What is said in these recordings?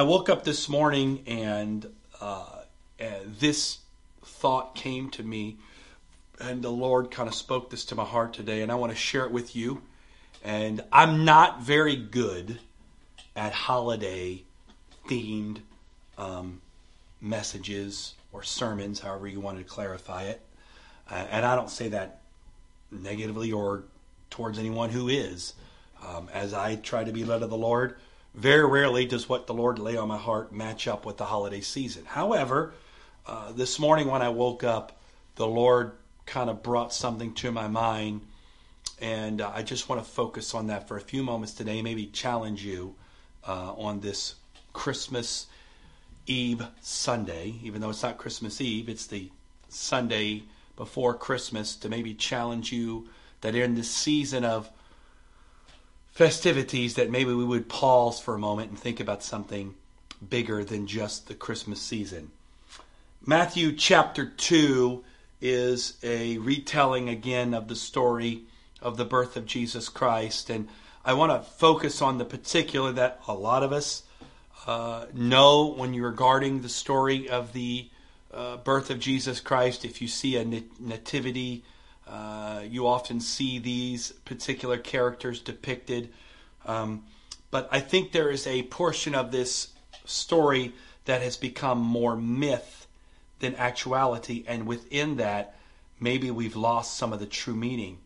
I woke up this morning and uh, this thought came to me, and the Lord kind of spoke this to my heart today, and I want to share it with you. And I'm not very good at holiday themed um, messages or sermons, however you want to clarify it. Uh, and I don't say that negatively or towards anyone who is. Um, as I try to be led of the Lord, very rarely does what the Lord lay on my heart match up with the holiday season. However, uh, this morning when I woke up, the Lord kind of brought something to my mind, and uh, I just want to focus on that for a few moments today, maybe challenge you uh, on this Christmas Eve Sunday, even though it's not Christmas Eve, it's the Sunday before Christmas, to maybe challenge you that in this season of festivities that maybe we would pause for a moment and think about something bigger than just the Christmas season. Matthew chapter 2 is a retelling again of the story of the birth of Jesus Christ. And I want to focus on the particular that a lot of us uh, know when you're regarding the story of the uh, birth of Jesus Christ. If you see a nativity, uh, you often see these particular characters depicted. Um, but I think there is a portion of this story that has become more myth than actuality, and within that, maybe we've lost some of the true meaning.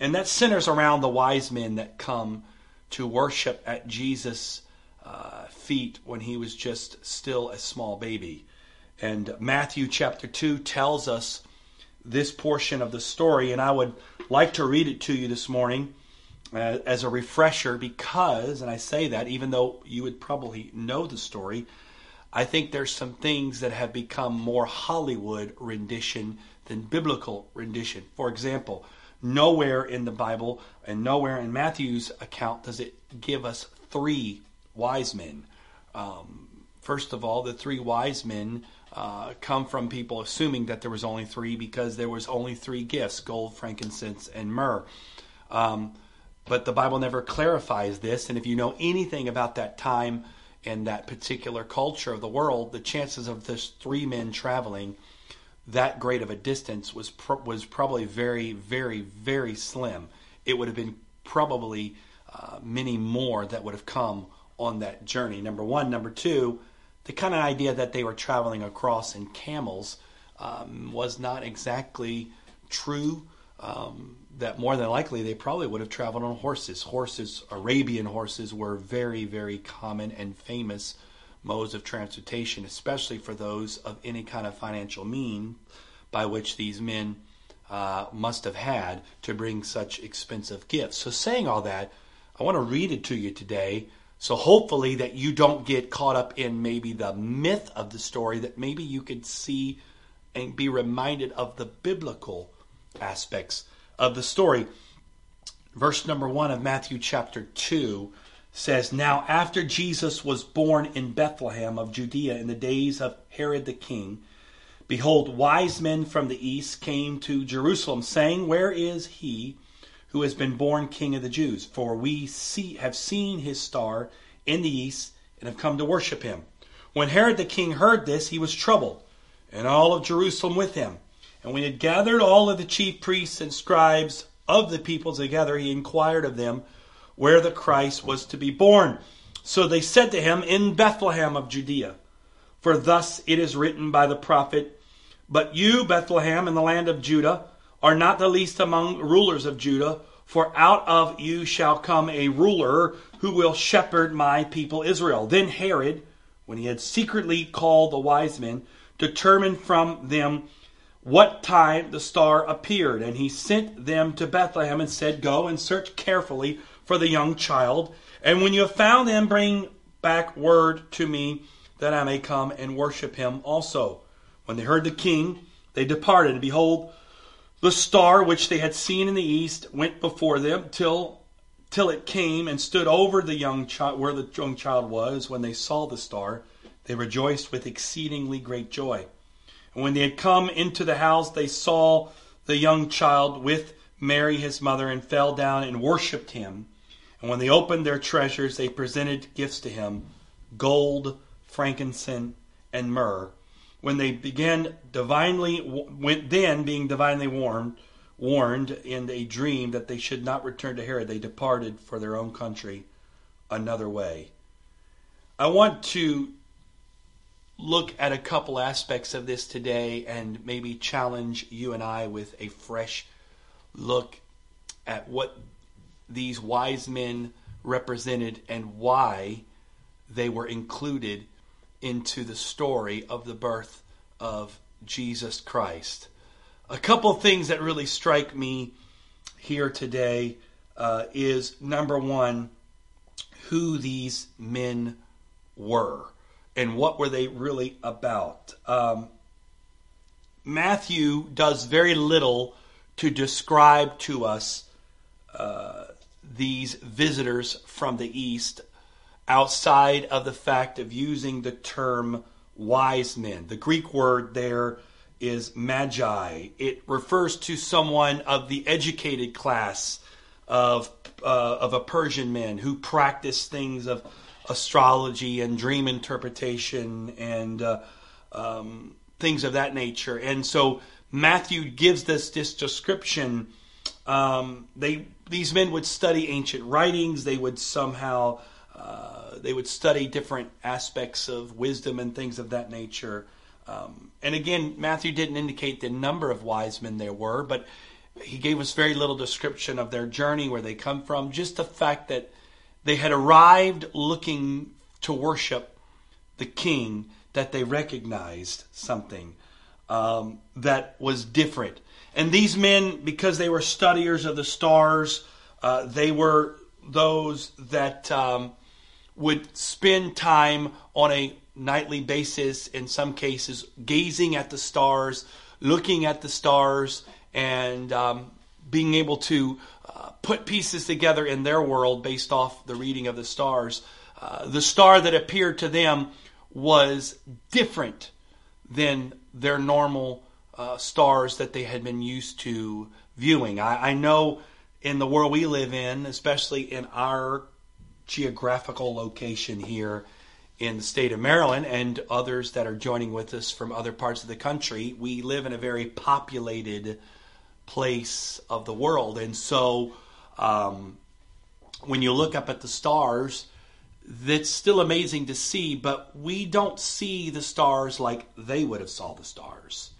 And that centers around the wise men that come to worship at Jesus' uh, feet when he was just still a small baby. And Matthew chapter 2 tells us this portion of the story, and I would like to read it to you this morning uh, as a refresher because, and I say that even though you would probably know the story, I think there's some things that have become more Hollywood rendition than biblical rendition. For example, nowhere in the Bible and nowhere in Matthew's account does it give us three wise men. Um, first of all, the three wise men uh, come from people assuming that there was only three because there was only three gifts gold frankincense and myrrh. Um, but the bible never clarifies this and if you know anything about that time and that particular culture of the world the chances of this three men traveling that great of a distance was was probably very very very slim. It would have been probably uh, many more that would have come on that journey. Number one. Number two the kind of idea that they were traveling across in camels um, was not exactly true. Um, that more than likely they probably would have traveled on horses. Horses, Arabian horses, were very, very common and famous modes of transportation, especially for those of any kind of financial mean by which these men uh, must have had to bring such expensive gifts. So, saying all that, I want to read it to you today so hopefully that you don't get caught up in maybe the myth of the story, that maybe you could see and be reminded of the biblical aspects of the story. Verse number one of Matthew chapter 2 says, Now after Jesus was born in Bethlehem of Judea in the days of Herod the king, behold, wise men from the east came to Jerusalem, saying, Where is he? Who has been born King of the Jews. For we see, have seen his star in the east and have come to worship him. When Herod the king heard this, he was troubled, and all of Jerusalem with him. And when he had gathered all of the chief priests and scribes of the people together, he inquired of them where the Christ was to be born. So they said to him, In Bethlehem of Judea. For thus it is written by the prophet, But you, Bethlehem, in the land of Judah, are not the least among rulers of Judah, for out of you shall come a ruler who will shepherd my people Israel. Then Herod, when he had secretly called the wise men, determined from them what time the star appeared. And he sent them to Bethlehem and said, Go and search carefully for the young child. And when you have found him, bring back word to me that I may come and worship him also. When they heard the king, they departed. And behold, the star which they had seen in the east went before them till till it came and stood over the young child where the young child was. When they saw the star, they rejoiced with exceedingly great joy. And when they had come into the house, they saw the young child with Mary his mother, and fell down and worshipped him. And when they opened their treasures, they presented gifts to him gold, frankincense, and myrrh. When they began divinely, went then being divinely warned, warned in a dream that they should not return to Herod, they departed for their own country another way. I want to look at a couple aspects of this today and maybe challenge you and I with a fresh look at what these wise men represented and why they were included into the story of the birth of Jesus Christ. A couple things that really strike me here today uh, is number one, who these men were and what were they really about. Um, Matthew does very little to describe to us uh, these visitors from the east outside of the fact of using the term wise men. The Greek word there is magi. It refers to someone of the educated class of uh, of a Persian man who practiced things of astrology and dream interpretation and uh, um, things of that nature. And so Matthew gives us this description. Um, they these men would study ancient writings. They would somehow uh, they would study different aspects of wisdom and things of that nature. Um, and again, Matthew didn't indicate the number of wise men there were, but he gave us very little description of their journey, where they come from, just the fact that they had arrived looking to worship the king, that they recognized something um, that was different. And these men, because they were studiers of the stars, uh, they were those that um, would spend time on a nightly basis, in some cases, gazing at the stars, looking at the stars, and um, being able to uh, put pieces together in their world based off the reading of the stars. Uh, the star that appeared to them was different than their normal uh, stars that they had been used to viewing. I, I know in the world we live in, especially in our geographical location here in the state of Maryland and others that are joining with us from other parts of the country, we live in a very populated place of the world. And so um, when you look up at the stars, that's still amazing to see, but we don't see the stars like they would have saw the stars.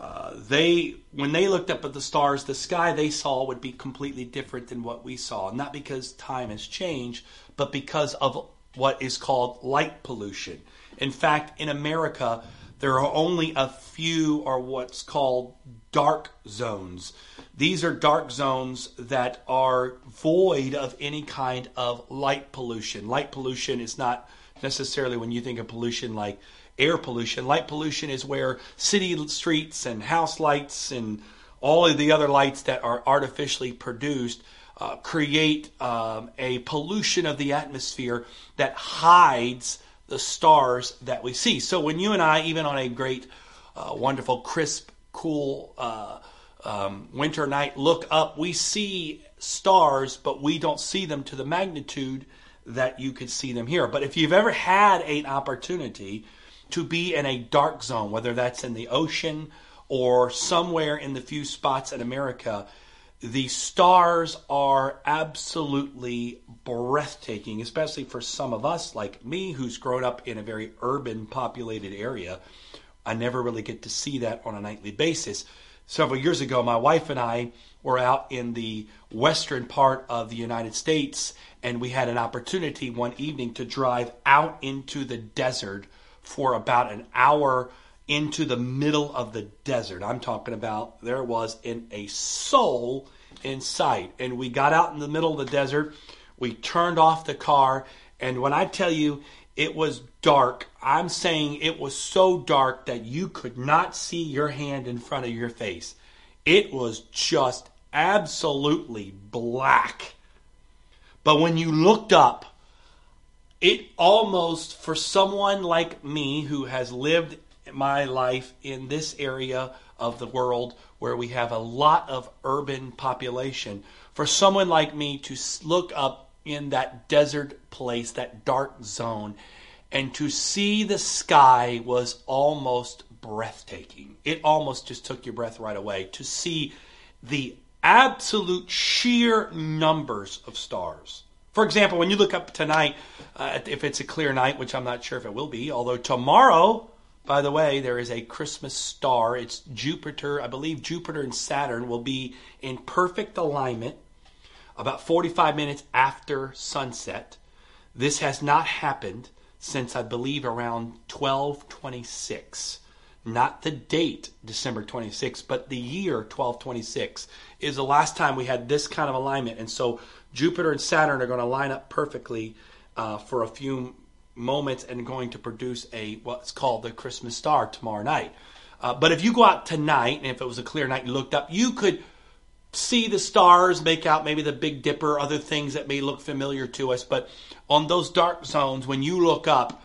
Uh, they when they looked up at the stars, the sky they saw would be completely different than what we saw. Not because time has changed, but because of what is called light pollution. In fact, in America, there are only a few or what's called dark zones. These are dark zones that are void of any kind of light pollution. Light pollution is not necessarily when you think of pollution like air pollution. Light pollution is where city streets and house lights and all of the other lights that are artificially produced uh, create um, a pollution of the atmosphere that hides the stars that we see. So when you and I, even on a great, uh, wonderful, crisp, cool uh, um, winter night, look up, we see stars, but we don't see them to the magnitude that you could see them here. But if you've ever had an opportunity to be in a dark zone, whether that's in the ocean or somewhere in the few spots in America, the stars are absolutely breathtaking, especially for some of us like me who's grown up in a very urban populated area. I never really get to see that on a nightly basis. Several years ago, my wife and I were out in the western part of the United States, and we had an opportunity one evening to drive out into the desert for about an hour into the middle of the desert. I'm talking about there was in a soul in sight. And we got out in the middle of the desert. We turned off the car. And when I tell you it was dark, I'm saying it was so dark that you could not see your hand in front of your face. It was just absolutely black. But when you looked up, it almost, for someone like me who has lived my life in this area of the world where we have a lot of urban population, for someone like me to look up in that desert place, that dark zone, and to see the sky was almost breathtaking. It almost just took your breath right away to see the absolute sheer numbers of stars. For example, when you look up tonight, uh, if it's a clear night, which I'm not sure if it will be, although tomorrow, by the way, there is a Christmas star. It's Jupiter. I believe Jupiter and Saturn will be in perfect alignment about 45 minutes after sunset. This has not happened since I believe around 1226 not the date December 26, but the year 1226 is the last time we had this kind of alignment. And so Jupiter and Saturn are going to line up perfectly uh, for a few moments and going to produce a what's called the Christmas star tomorrow night. Uh, but if you go out tonight, and if it was a clear night and looked up, you could see the stars, make out maybe the Big Dipper, other things that may look familiar to us. But on those dark zones, when you look up,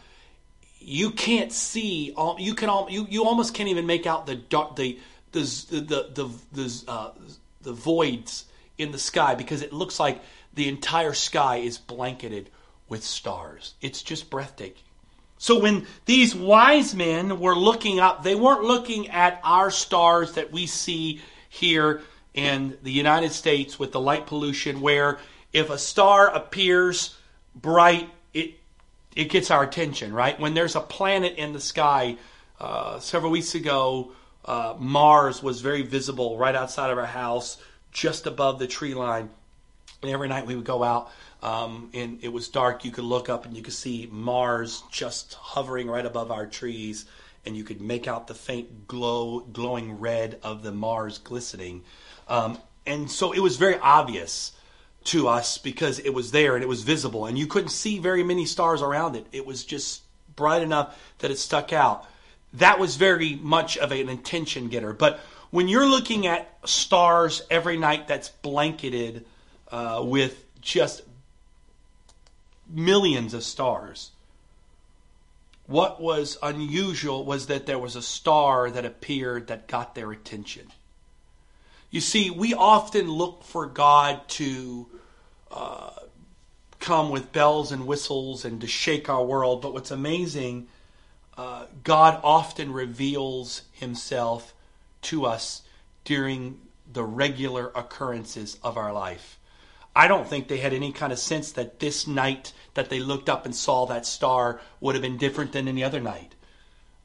you can't see. You can. You you almost can't even make out the dark the the the the the, uh, the voids in the sky because it looks like the entire sky is blanketed with stars. It's just breathtaking. So when these wise men were looking up, they weren't looking at our stars that we see here in the United States with the light pollution, where if a star appears bright, it it gets our attention, right? When there's a planet in the sky, uh, several weeks ago, uh, Mars was very visible right outside of our house, just above the tree line. And every night we would go out, um, and it was dark. You could look up and you could see Mars just hovering right above our trees, and you could make out the faint glow, glowing red of the Mars glistening. Um, and so it was very obvious to us because it was there and it was visible and you couldn't see very many stars around it. It was just bright enough that it stuck out. That was very much of an attention getter. But when you're looking at stars every night that's blanketed uh, with just millions of stars, what was unusual was that there was a star that appeared that got their attention. You see, we often look for God to uh, come with bells and whistles and to shake our world. But what's amazing, uh, God often reveals himself to us during the regular occurrences of our life. I don't think they had any kind of sense that this night that they looked up and saw that star would have been different than any other night.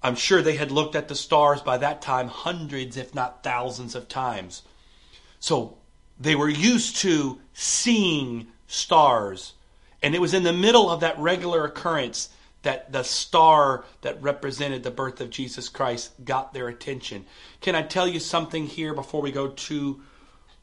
I'm sure they had looked at the stars by that time hundreds, if not thousands, of times. So they were used to seeing stars. And it was in the middle of that regular occurrence that the star that represented the birth of Jesus Christ got their attention. Can I tell you something here before we go too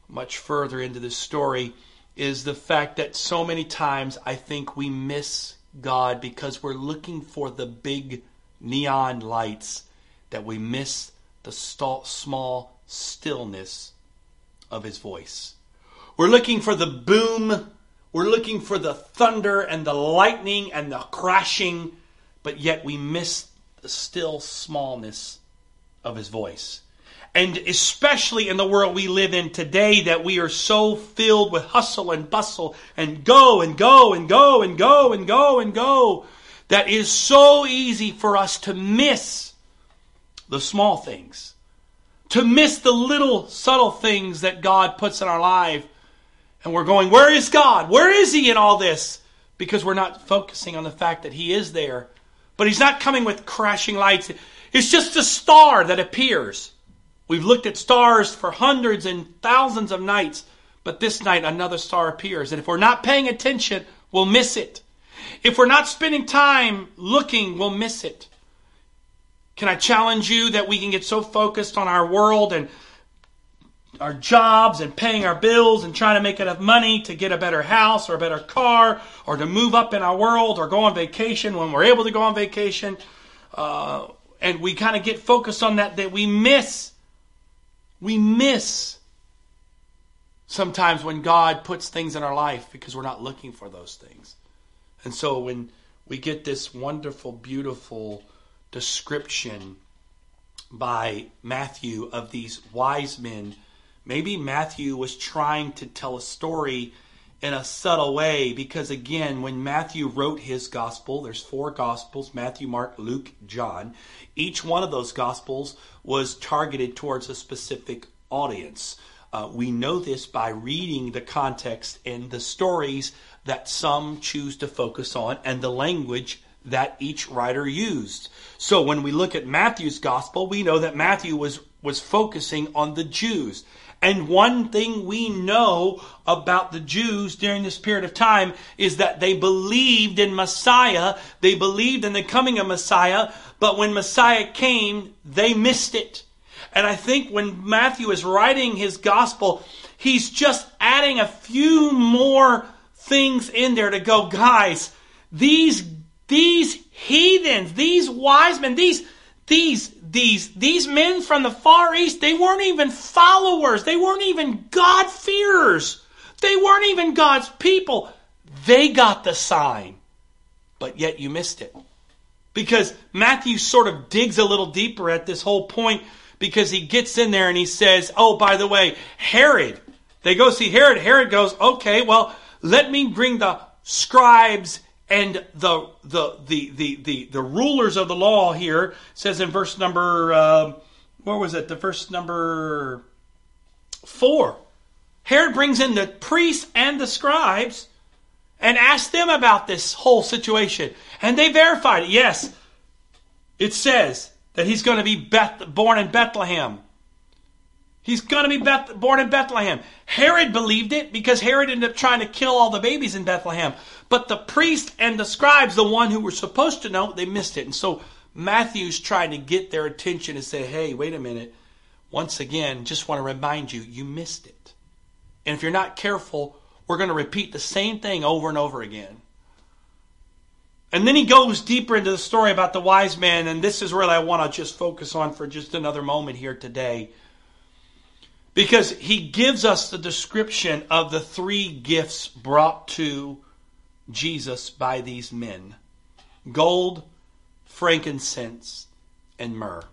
much further into this story? Is the fact that so many times I think we miss God because we're looking for the big neon lights that we miss the small stillness of his voice. We're looking for the boom, we're looking for the thunder and the lightning and the crashing, but yet we miss the still smallness of his voice. And especially in the world we live in today, that we are so filled with hustle and bustle and go and go and go and go and go and go, that is so easy for us to miss the small things to miss the little subtle things that God puts in our life. And we're going, Where is God? Where is He in all this? Because we're not focusing on the fact that He is there. But He's not coming with crashing lights. It's just a star that appears. We've looked at stars for hundreds and thousands of nights, but this night another star appears. And if we're not paying attention, we'll miss it. If we're not spending time looking, we'll miss it. Can I challenge you that we can get so focused on our world and our jobs and paying our bills and trying to make enough money to get a better house or a better car or to move up in our world or go on vacation when we're able to go on vacation. Uh, and we kind of get focused on that, that we miss, we miss sometimes when God puts things in our life because we're not looking for those things. And so when we get this wonderful, beautiful, description by Matthew of these wise men. Maybe Matthew was trying to tell a story in a subtle way because again when matthew wrote his gospel there's four gospels matthew mark luke john. Each one of those gospels was targeted towards a specific audience. Uh, we know this by reading the context and the stories that some choose to focus on and the language that each writer used. So when we look at matthew's gospel we know that matthew was was focusing on the jews and one thing we know about the Jews during this period of time is that they believed in Messiah. They believed in the coming of Messiah. But when Messiah came, they missed it. And I think when Matthew is writing his gospel, he's just adding a few more things in there to go, guys, these, these heathens, these wise men, these, these these these men from the far east they weren't even followers. They weren't even god fearers they weren't even god's people. They got the sign but yet you missed it. Because matthew sort of digs a little deeper at this whole point because he gets in there and he says oh by the way herod. They go see herod. Herod goes okay well let me bring the scribes and the the the the the, the rulers of the law here says in verse number uh, where was it? The verse number four. Herod brings in the priests and the scribes and asks them about this whole situation. And they verified it. Yes it says that he's going to be Beth, born in bethlehem He's going to be Beth, born in Bethlehem. Herod believed it because Herod ended up trying to kill all the babies in Bethlehem. But the priest and the scribes, the one who were supposed to know, they missed it. And so Matthew's trying to get their attention and say, hey, wait a minute. Once again, just want to remind you, you missed it. And if you're not careful, we're going to repeat the same thing over and over again. And then he goes deeper into the story about the wise men, and this is where I want to just focus on for just another moment here today because he gives us the description of the three gifts brought to Jesus by these men gold, frankincense, and myrrh.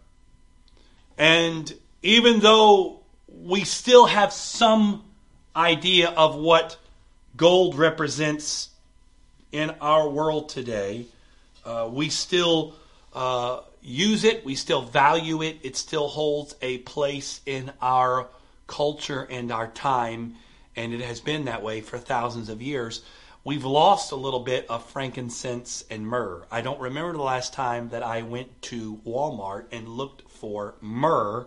And even though we still have some idea of what gold represents in our world today, uh, we still uh, use it, we still value it, it still holds a place in our culture and our time, and it has been that way for thousands of years. We've lost a little bit of frankincense and myrrh. I don't remember the last time that I went to Walmart and looked for myrrh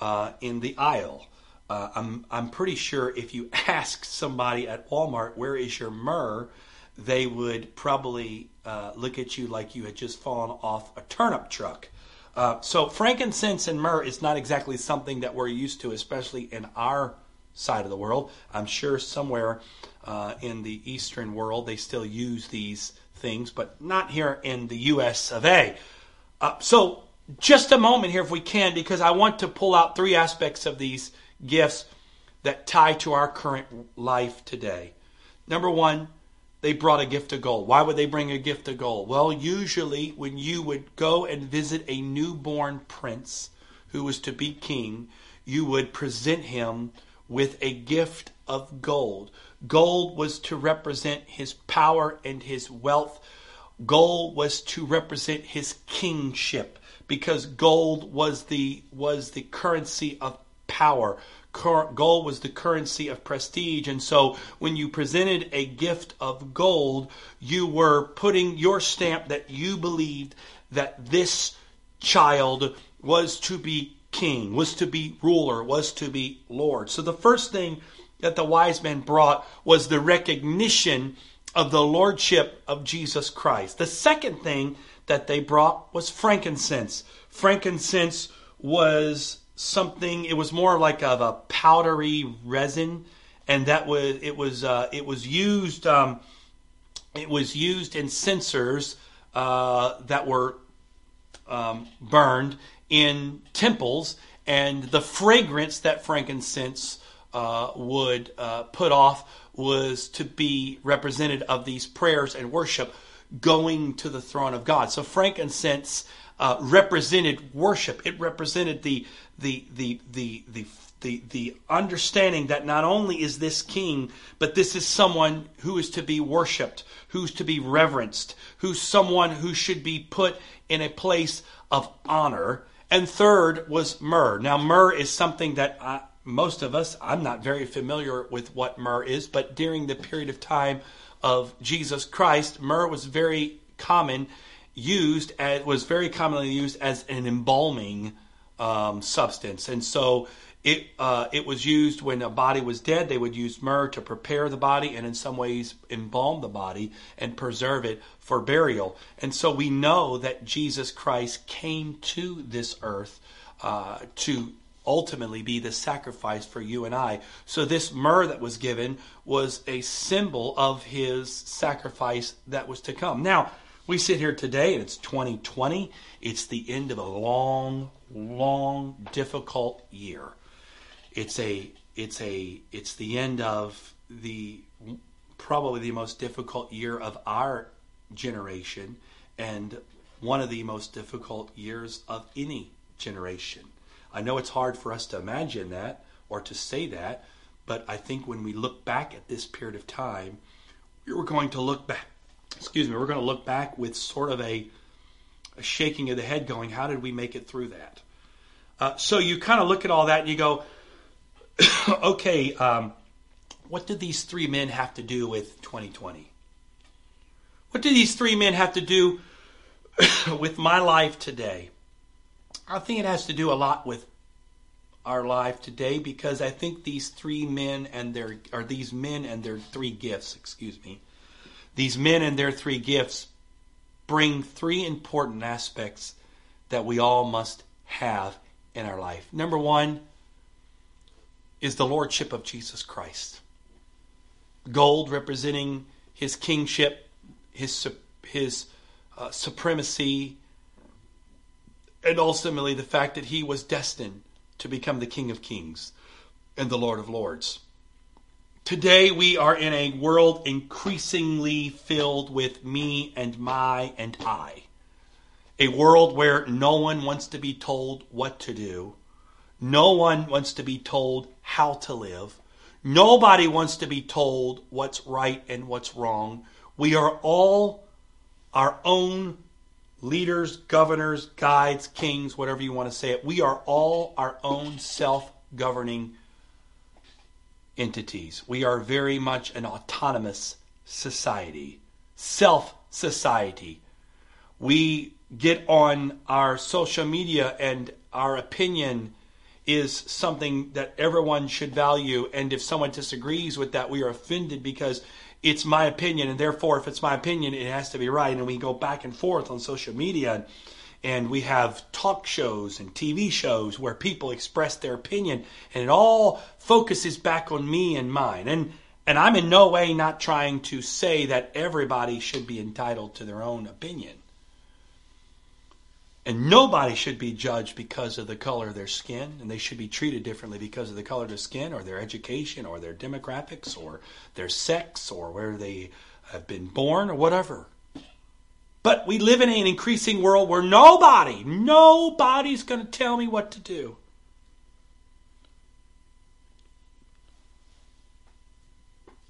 uh, in the aisle. Uh, I'm I'm pretty sure if you ask somebody at Walmart where is your myrrh, they would probably uh, look at you like you had just fallen off a turnip truck. Uh, so frankincense and myrrh is not exactly something that we're used to, especially in our side of the world. I'm sure somewhere uh, in the Eastern world they still use these things, but not here in the U.S. of A. Uh, so just a moment here, if we can, because I want to pull out three aspects of these gifts that tie to our current life today. Number one, they brought a gift of gold. Why would they bring a gift of gold? Well, usually when you would go and visit a newborn prince who was to be king, you would present him with a gift of gold. Gold was to represent his power and his wealth. Gold was to represent his kingship because gold was the was the currency of power gold was the currency of prestige. And so when you presented a gift of gold, you were putting your stamp that you believed that this child was to be king, was to be ruler, was to be lord. So the first thing that the wise men brought was the recognition of the lordship of Jesus Christ. The second thing that they brought was frankincense. Frankincense was something. It was more like of a powdery resin, and that was it was uh, it was used um, it was used in censers uh, that were um, burned in temples, and the fragrance that frankincense uh, would uh, put off was to be represented of these prayers and worship going to the throne of God. So frankincense uh, represented worship. It represented the the the the the the the understanding that not only is this king, but this is someone who is to be worshipped, who's to be reverenced, who's someone who should be put in a place of honor. And third was myrrh. Now, myrrh is something that I, most of us, I'm not very familiar with what myrrh is, but during the period of time of Jesus Christ, myrrh was very common used as was very commonly used as an embalming um, substance, and so it uh, it was used when a body was dead. They would use myrrh to prepare the body, and in some ways embalm the body and preserve it for burial. And so we know that Jesus Christ came to this earth uh, to ultimately be the sacrifice for you and I. So this myrrh that was given was a symbol of his sacrifice that was to come. Now, we sit here today and it's 2020. It's the end of a long, long, difficult year. It's a it's a it's the end of the probably the most difficult year of our generation and one of the most difficult years of any generation. I know it's hard for us to imagine that or to say that, but I think when we look back at this period of time, we're going to look back. Excuse me, we're going to look back with sort of a, a shaking of the head, going, "How did we make it through that?" Uh, so you kind of look at all that and you go, "Okay, um, what did these three men have to do with 2020? What did these three men have to do with my life today?" I think it has to do a lot with our life today because I think these three men and their or these men and their three gifts, excuse me. These men and their three gifts bring three important aspects that we all must have in our life. Number 1 is the lordship of Jesus Christ. Gold representing his kingship, his his uh, supremacy, and ultimately the fact that he was destined to become the King of Kings and the Lord of Lords. Today we are in a world increasingly filled with me and my and I. A world where no one wants to be told what to do. No one wants to be told how to live. Nobody wants to be told what's right and what's wrong. We are all our own leaders, governors, guides, kings, whatever you want to say it. We are all our own self governing entities. We are very much an autonomous society, self society. We get on our social media and our opinion is something that everyone should value. And if someone disagrees with that, we are offended because it's my opinion, and therefore, if it's my opinion, it has to be right. And we go back and forth on social media, and we have talk shows and TV shows where people express their opinion, and it all focuses back on me and mine. And and I'm in no way not trying to say that everybody should be entitled to their own opinion. And nobody should be judged because of the color of their skin, and they should be treated differently because of the color of their skin, or their education, or their demographics, or their sex, or where they have been born, or whatever. But we live in an increasing world where nobody, nobody's going to tell me what to do.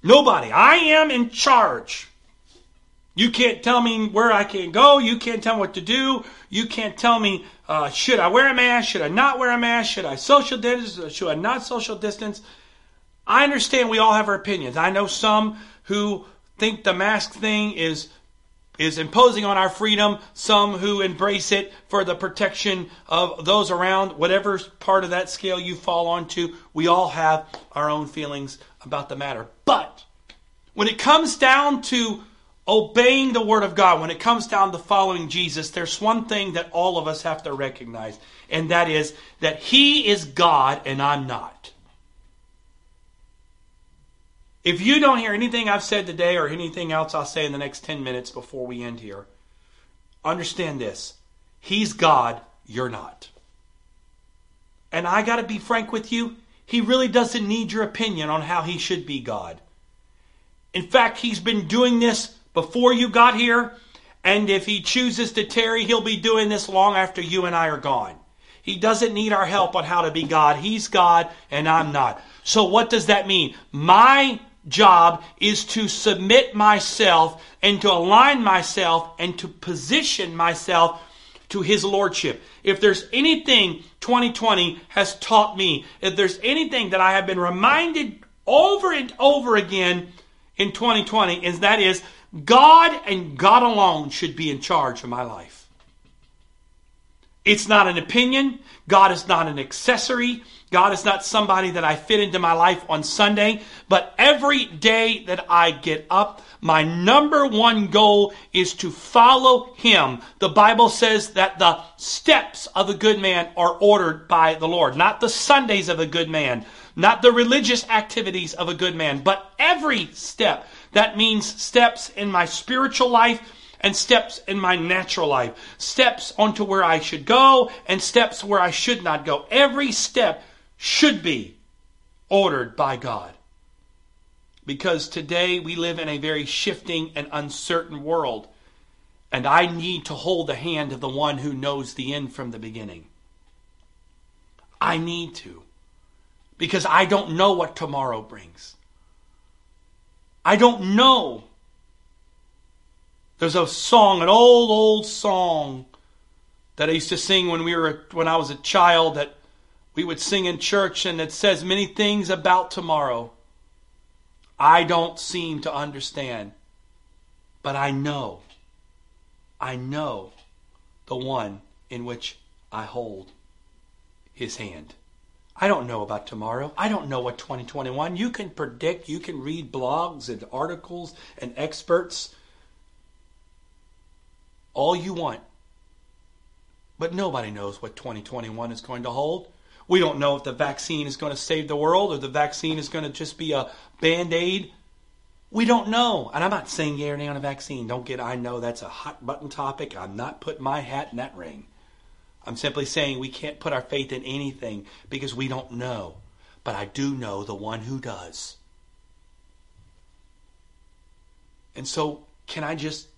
Nobody. I am in charge. You can't tell me where I can go. You can't tell me what to do. You can't tell me uh, should I wear a mask? Should I not wear a mask? Should I social distance? Should I not social distance? I understand we all have our opinions. I know some who think the mask thing is is imposing on our freedom. Some who embrace it for the protection of those around. Whatever part of that scale you fall onto, we all have our own feelings about the matter. But when it comes down to obeying the Word of God, when it comes down to following Jesus, there's one thing that all of us have to recognize, and that is that He is God and I'm not. If you don't hear anything I've said today or anything else I'll say in the next 10 minutes before we end here, understand this He's God, you're not. And I got to be frank with you, He really doesn't need your opinion on how He should be God. In fact, He's been doing this before you got here. And if he chooses to tarry, he'll be doing this long after you and I are gone. He doesn't need our help on how to be God. He's God and I'm not. So what does that mean? My job is to submit myself and to align myself and to position myself to his lordship. If there's anything 2020 has taught me, if there's anything that I have been reminded over and over again in 2020 is that is God and God alone should be in charge of my life. It's not an opinion. God is not an accessory. God is not somebody that I fit into my life on Sunday. But every day that I get up, my number one goal is to follow Him. The Bible says that the steps of a good man are ordered by the Lord, not the Sundays of a good man, not the religious activities of a good man, but every step. That means steps in my spiritual life and steps in my natural life, steps onto where I should go and steps where I should not go. Every step should be ordered by God. Because today we live in a very shifting and uncertain world, and I need to hold the hand of the one who knows the end from the beginning. I need to because I don't know what tomorrow brings. I don't know. There's a song, an old, old song that I used to sing when we were when I was a child that we would sing in church and it says many things about tomorrow. I don't seem to understand, but I know. I know the one in which I hold his hand. I don't know about tomorrow. I don't know what 2021. You can predict, you can read blogs and articles and experts all you want. But nobody knows what 2021 is going to hold. We don't know if the vaccine is going to save the world or the vaccine is going to just be a band aid. We don't know. And I'm not saying yay or nay on a vaccine. Don't get, I know that's a hot button topic. I'm not putting my hat in that ring. I'm simply saying we can't put our faith in anything because we don't know. But I do know the one who does. And so, can I just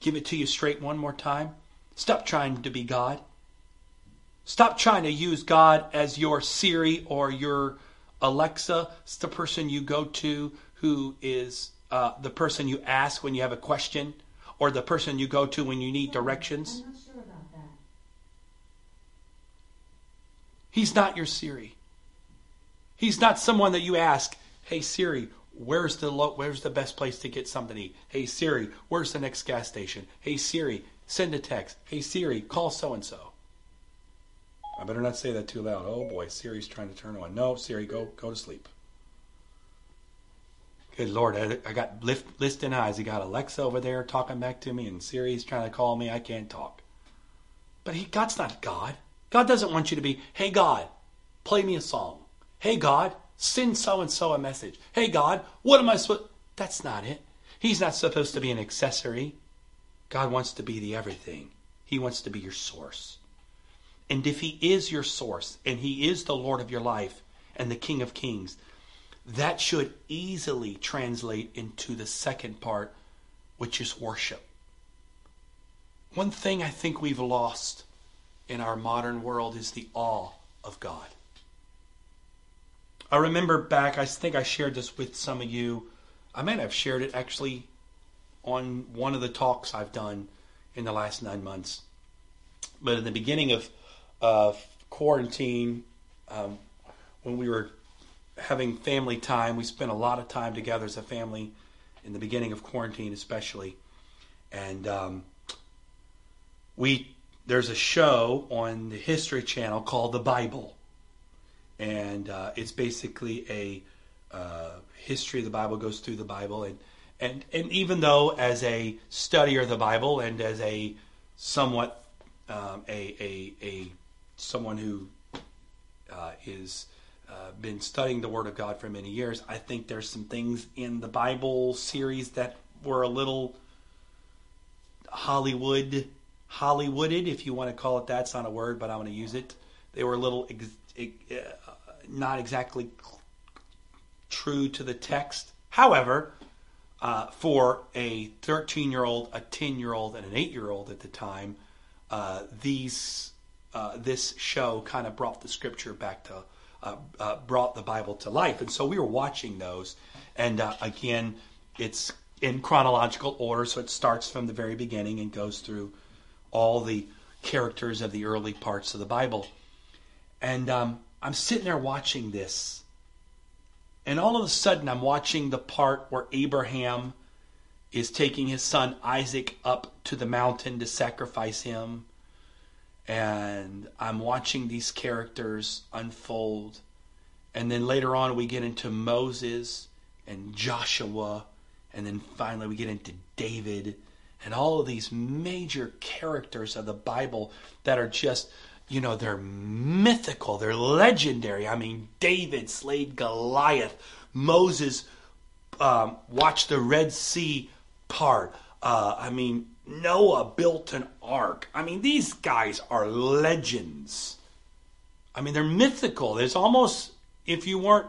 give it to you straight one more time? Stop trying to be God. Stop trying to use God as your Siri or your Alexa. It's the person you go to who is uh, the person you ask when you have a question or the person you go to when you need directions. I'm not sure about that. He's not your Siri. He's not someone that you ask, "Hey Siri, where's the lo- where's the best place to get something to eat? Hey Siri, where's the next gas station? Hey Siri, send a text. Hey Siri, call so and so." I better not say that too loud. Oh boy, Siri's trying to turn on. No, Siri, go go to sleep. Good Lord, I, I got lift, listing eyes. He got Alexa over there talking back to me, and Siri's trying to call me. I can't talk. But he, God's not God. God doesn't want you to be, hey, God, play me a song. Hey, God, send so and so a message. Hey, God, what am I supposed That's not it. He's not supposed to be an accessory. God wants to be the everything, He wants to be your source. And if He is your source and He is the Lord of your life and the King of Kings, that should easily translate into the second part, which is worship. One thing I think we've lost in our modern world is the awe of God. I remember back, I think I shared this with some of you. I might have shared it actually on one of the talks I've done in the last nine months. But in the beginning of uh, quarantine, um, when we were having family time, we spent a lot of time together as a family in the beginning of quarantine, especially. And um, we there's a show on the History Channel called The Bible, and uh, it's basically a uh, history of the Bible goes through the Bible, and and and even though as a studier of the Bible and as a somewhat um, a, a a someone who uh, is uh, been studying the Word of God for many years, I think there's some things in the Bible series that were a little Hollywood Hollywooded, if you want to call it that. It's not a word, but I'm going to use it. They were a little ex- uh, not exactly true to the text. However, uh, for a 13 year old, a 10 year old, and an 8 year old at the time, uh, these uh, this show kind of brought the scripture back to, uh, uh, brought the Bible to life. And so we were watching those. And uh, again, it's in chronological order, so it starts from the very beginning and goes through all the characters of the early parts of the Bible. And um, I'm sitting there watching this. And all of a sudden, I'm watching the part where Abraham is taking his son Isaac up to the mountain to sacrifice him. And I'm watching these characters unfold. And then later on, we get into Moses and Joshua. And then finally, we get into David and all of these major characters of the Bible that are just, you know, they're mythical, they're legendary. I mean, David slayed Goliath, Moses um, watched the Red Sea part. Uh, I mean, Noah built an ark. I mean, these guys are legends. I mean, they're mythical. It's almost, if you weren't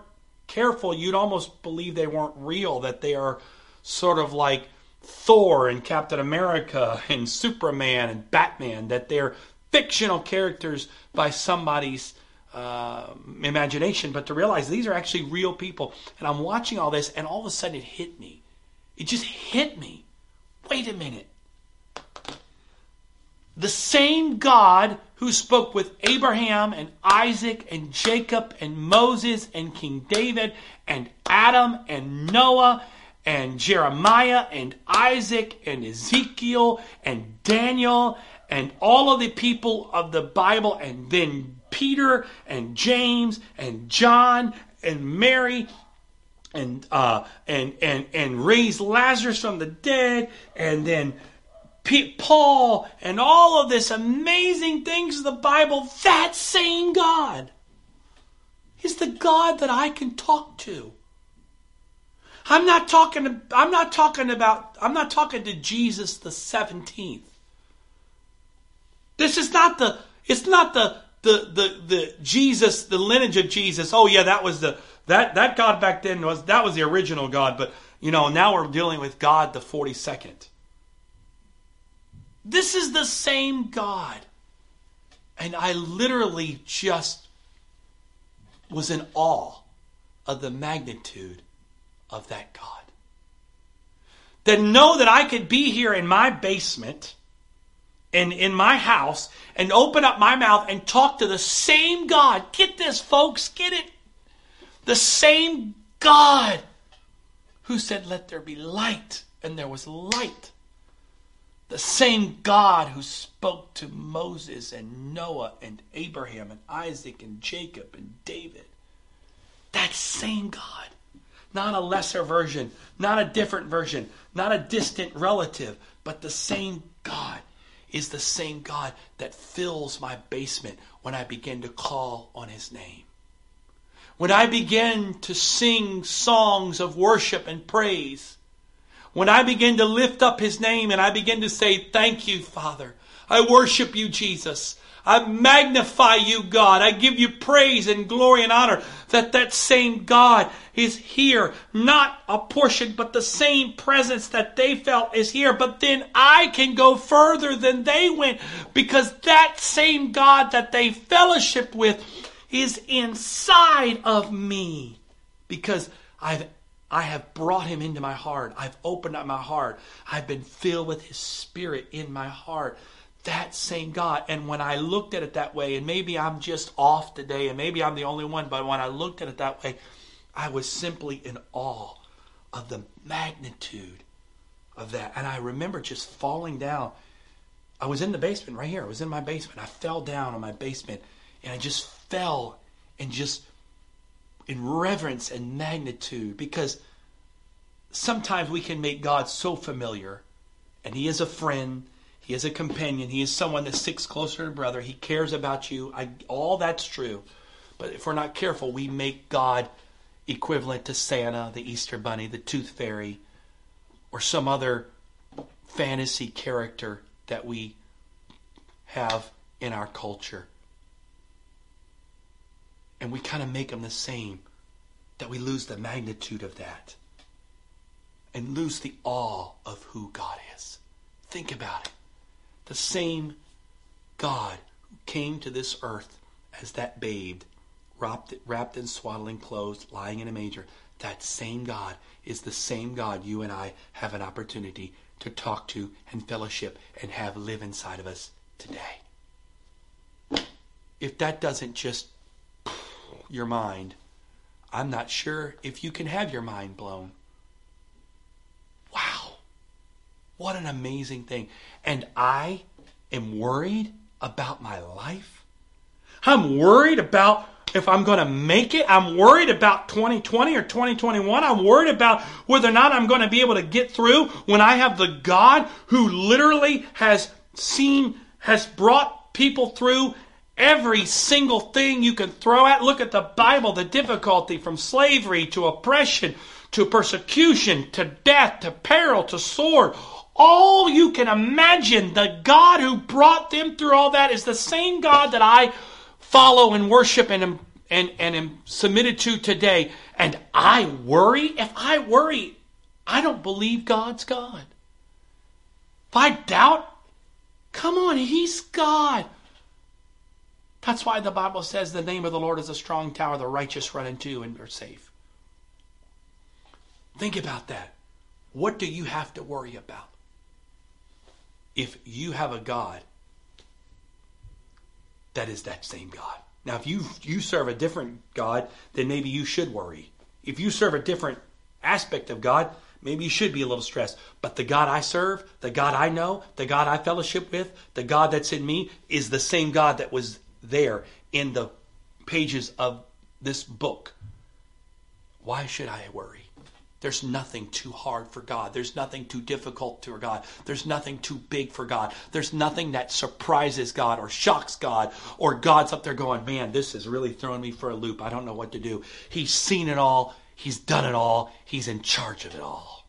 careful, you'd almost believe they weren't real, that they are sort of like Thor and Captain America and Superman and Batman, that they're fictional characters by somebody's uh, imagination, but to realize these are actually real people. And I'm watching all this, and all of a sudden it hit me. It just hit me. Wait a minute. The same God who spoke with Abraham and Isaac and Jacob and Moses and King David and Adam and Noah and Jeremiah and Isaac and Ezekiel and Daniel and all of the people of the Bible and then Peter and James and John and Mary and uh, and and and raised Lazarus from the dead and then Paul and all of this amazing things of the Bible that same God is the God that I can talk to I'm not talking I'm not talking about I'm not talking to Jesus the 17th. This is not the it's not the the the the Jesus the lineage of Jesus. Oh yeah, that was the that that God back then was that was the original God, but you know, now we're dealing with God the 42nd. This is the same God. And I literally just was in awe of the magnitude of that God. Then know that I could be here in my basement and in my house and open up my mouth and talk to the same God. Get this, folks, get it? The same God who said, Let there be light, and there was light. The same God who spoke to Moses and Noah and Abraham and Isaac and Jacob and David. That same God not a lesser version, not a different version, not a distant relative, but the same God is the same God that fills my basement when I begin to call on His name. When I begin to sing songs of worship and praise, when I begin to lift up His name and I begin to say, Thank you, Father. I worship you, Jesus. I magnify you, God. I give you praise and glory and honor that that same God is here. Not a portion, but the same presence that they felt is here. But then I can go further than they went because that same God that they fellowship with is inside of me because I've I have brought him into my heart. I've opened up my heart. I've been filled with his spirit in my heart that same God. And when I looked at it that way, and maybe I'm just off today, and maybe I'm the only one, but when I looked at it that way, I was simply in awe of the magnitude of that. And I remember just falling down. I was in the basement right here. I was in my basement. I fell down on my basement, and I just fell and just in reverence and magnitude because sometimes we can make God so familiar, and He is a friend he is a companion. He is someone that sticks closer to brother. He cares about you. I, all that's true. But if we're not careful, we make God equivalent to Santa, the Easter Bunny, the Tooth Fairy, or some other fantasy character that we have in our culture. And we kind of make them the same, that we lose the magnitude of that and lose the awe of who God is. Think about it the same God who came to this earth as that babe, wrapped, wrapped in swaddling clothes, lying in a manger, that same God is the same God you and I have an opportunity to talk to and fellowship and have live inside of us today. If that doesn't just your mind, I'm not sure if you can have your mind blown. Wow. What an amazing thing. And I am worried about my life. I'm worried about if I'm going to make it. I'm worried about 2020 or 2021. I'm worried about whether or not I'm going to be able to get through when I have the God who literally has seen, has brought people through every single thing you can throw at. Look at the Bible, the difficulty from slavery to oppression to persecution to death to peril to sword. All you can imagine, the God who brought them through all that is the same God that I follow and worship and am, and, and am submitted to today. And I worry. If I worry, I don't believe God's God. If I doubt, come on, He's God. That's why the Bible says the name of the Lord is a strong tower, the righteous run into and are safe. Think about that. What do you have to worry about? If you have a God that is that same God. Now, if you you serve a different God, then maybe you should worry. If you serve a different aspect of God, maybe you should be a little stressed. But the God I serve, the God I know, the God I fellowship with, the God that's in me is the same God that was there in the pages of this book. Why should I worry? There's nothing too hard for God. There's nothing too difficult for God. There's nothing too big for God. There's nothing that surprises God or shocks God or God's up there going, man, this is really throwing me for a loop. I don't know what to do. He's seen it all. He's done it all. He's in charge of it all.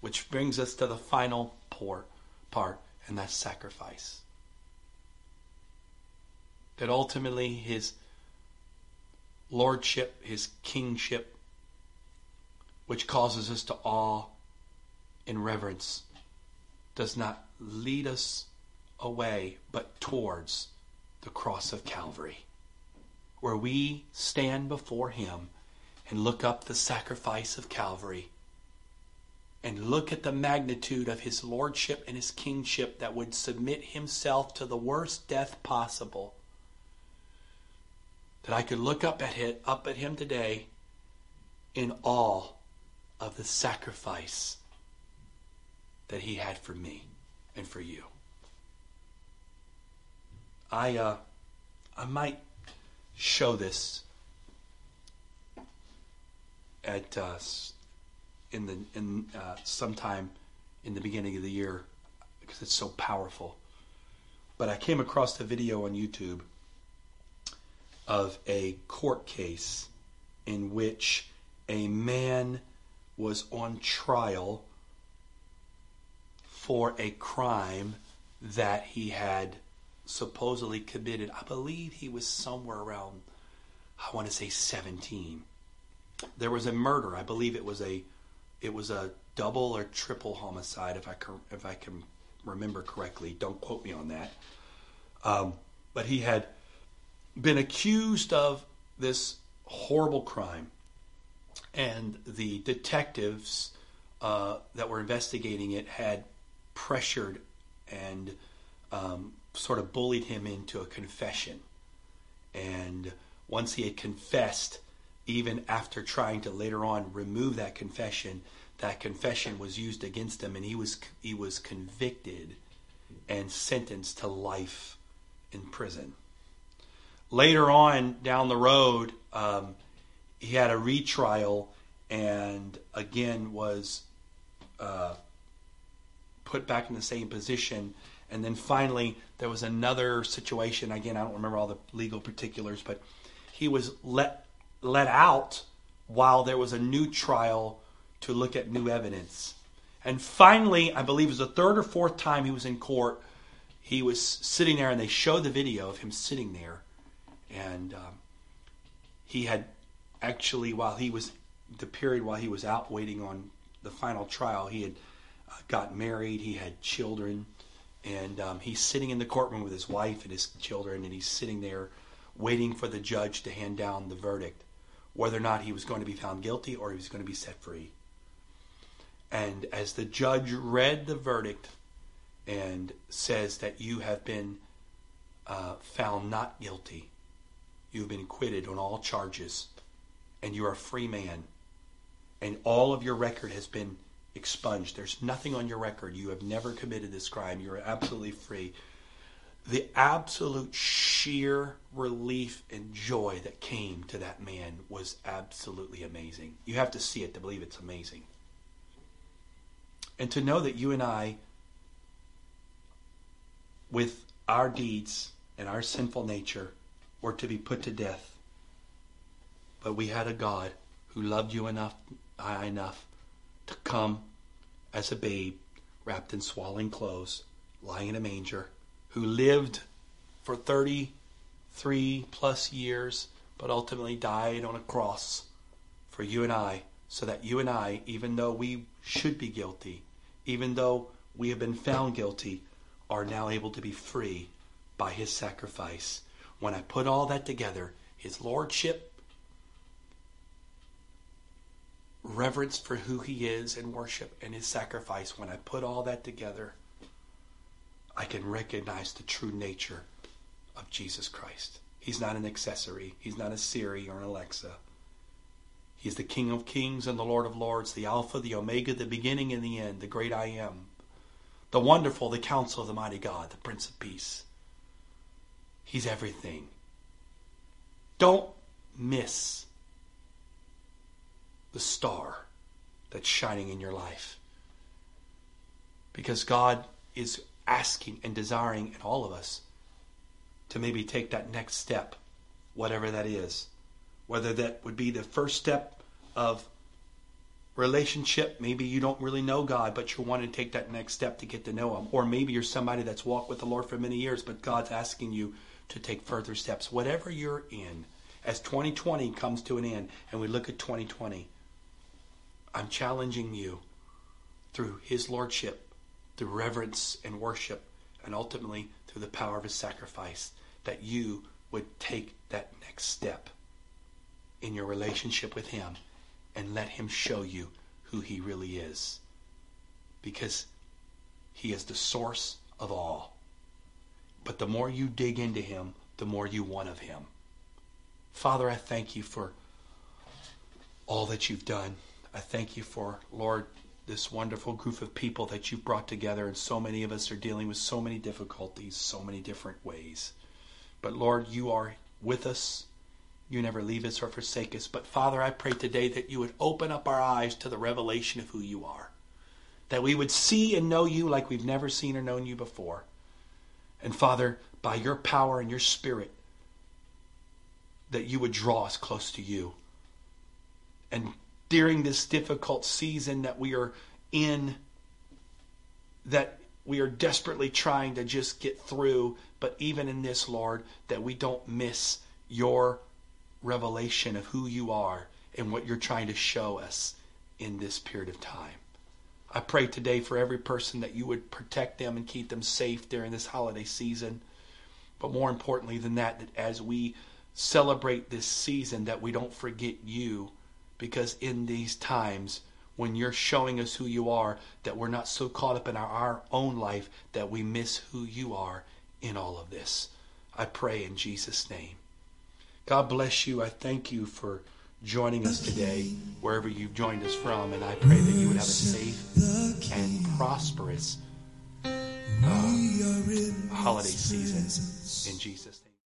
Which brings us to the final poor part, and that's sacrifice that ultimately his lordship, his kingship, which causes us to awe and reverence, does not lead us away, but towards the cross of Calvary, where we stand before him and look up the sacrifice of Calvary and look at the magnitude of his lordship and his kingship that would submit himself to the worst death possible that I could look up at him, up at him today in awe of the sacrifice that he had for me and for you. I uh, I might show this at uh, in the in uh, sometime in the beginning of the year because it's so powerful. But I came across the video on YouTube of a court case in which a man was on trial for a crime that he had supposedly committed. I believe he was somewhere around, I want to say 17. There was a murder. I believe it was a, it was a double or triple homicide, if I can, if I can remember correctly. Don't quote me on that. Um, but he had been accused of this horrible crime, and the detectives uh, that were investigating it had pressured and um, sort of bullied him into a confession. And once he had confessed, even after trying to later on remove that confession, that confession was used against him, and he was he was convicted and sentenced to life in prison later on down the road, um, he had a retrial and again was uh, put back in the same position. And then finally, there was another situation. Again, I don't remember all the legal particulars, but he was let let out while there was a new trial to look at new evidence. And finally, I believe it was the third or fourth time he was in court. He was sitting there, and they showed the video of him sitting there and um, he had actually, while he was the period while he was out waiting on the final trial, he had uh, got married, he had children, and um, he's sitting in the courtroom with his wife and his children, and he's sitting there waiting for the judge to hand down the verdict, whether or not he was going to be found guilty or he was going to be set free. And as the judge read the verdict and says that you have been uh, found not guilty, you've been acquitted on all charges, and you are a free man, and all of your record has been expunged. There's nothing on your record. You have never committed this crime. You're absolutely free. The absolute sheer relief and joy that came to that man was absolutely amazing. You have to see it to believe it's amazing. And to know that you and I, with our deeds and our sinful nature, were to be put to death. But we had a God who loved you enough, I enough, to come as a babe, wrapped in swaddling clothes, lying in a manger, who lived for 33 plus years, but ultimately died on a cross for you and I, so that you and I, even though we should be guilty, even though we have been found guilty, are now able to be free by his sacrifice. When I put all that together, his lordship, reverence for who he is and worship and his sacrifice, when I put all that together, I can recognize the true nature of Jesus Christ. He's not an accessory. He's not a Siri or an Alexa. He's the King of kings and the Lord of lords, the Alpha, the Omega, the beginning and the end, the great I am, the wonderful, the counsel of the mighty God, the Prince of Peace. He's everything. Don't miss the star that's shining in your life. Because God is asking and desiring in all of us to maybe take that next step, whatever that is. Whether that would be the first step of relationship, maybe you don't really know God, but you want to take that next step to get to know Him. Or maybe you're somebody that's walked with the Lord for many years, but God's asking you to take further steps. Whatever you're in, as 2020 comes to an end and we look at 2020, I'm challenging you through His Lordship, through reverence and worship, and ultimately through the power of His sacrifice, that you would take that next step in your relationship with Him and let Him show you who He really is. Because He is the source of all. But the more you dig into Him, the more you want of Him. Father, I thank you for all that you've done. I thank you for, Lord, this wonderful group of people that you've brought together, and so many of us are dealing with so many difficulties, so many different ways. But Lord, you are with us. You never leave us or forsake us. But Father, I pray today that you would open up our eyes to the revelation of who you are. That we would see and know you like we've never seen or known you before. And Father, by your power and your spirit, that you would draw us close to you. And during this difficult season that we are in, that we are desperately trying to just get through, but even in this, Lord, that we don't miss your revelation of who you are and what you're trying to show us in this period of time. I pray today for every person that you would protect them and keep them safe during this holiday season. But more importantly than that, that as we celebrate this season, that we don't forget you because in these times when you're showing us who you are, that we're not so caught up in our, our own life that we miss who you are in all of this. I pray in Jesus' name. God bless you. I thank you for joining us today, wherever you've joined us from, and I pray that you would have a safe and prosperous uh, holiday season in Jesus' name.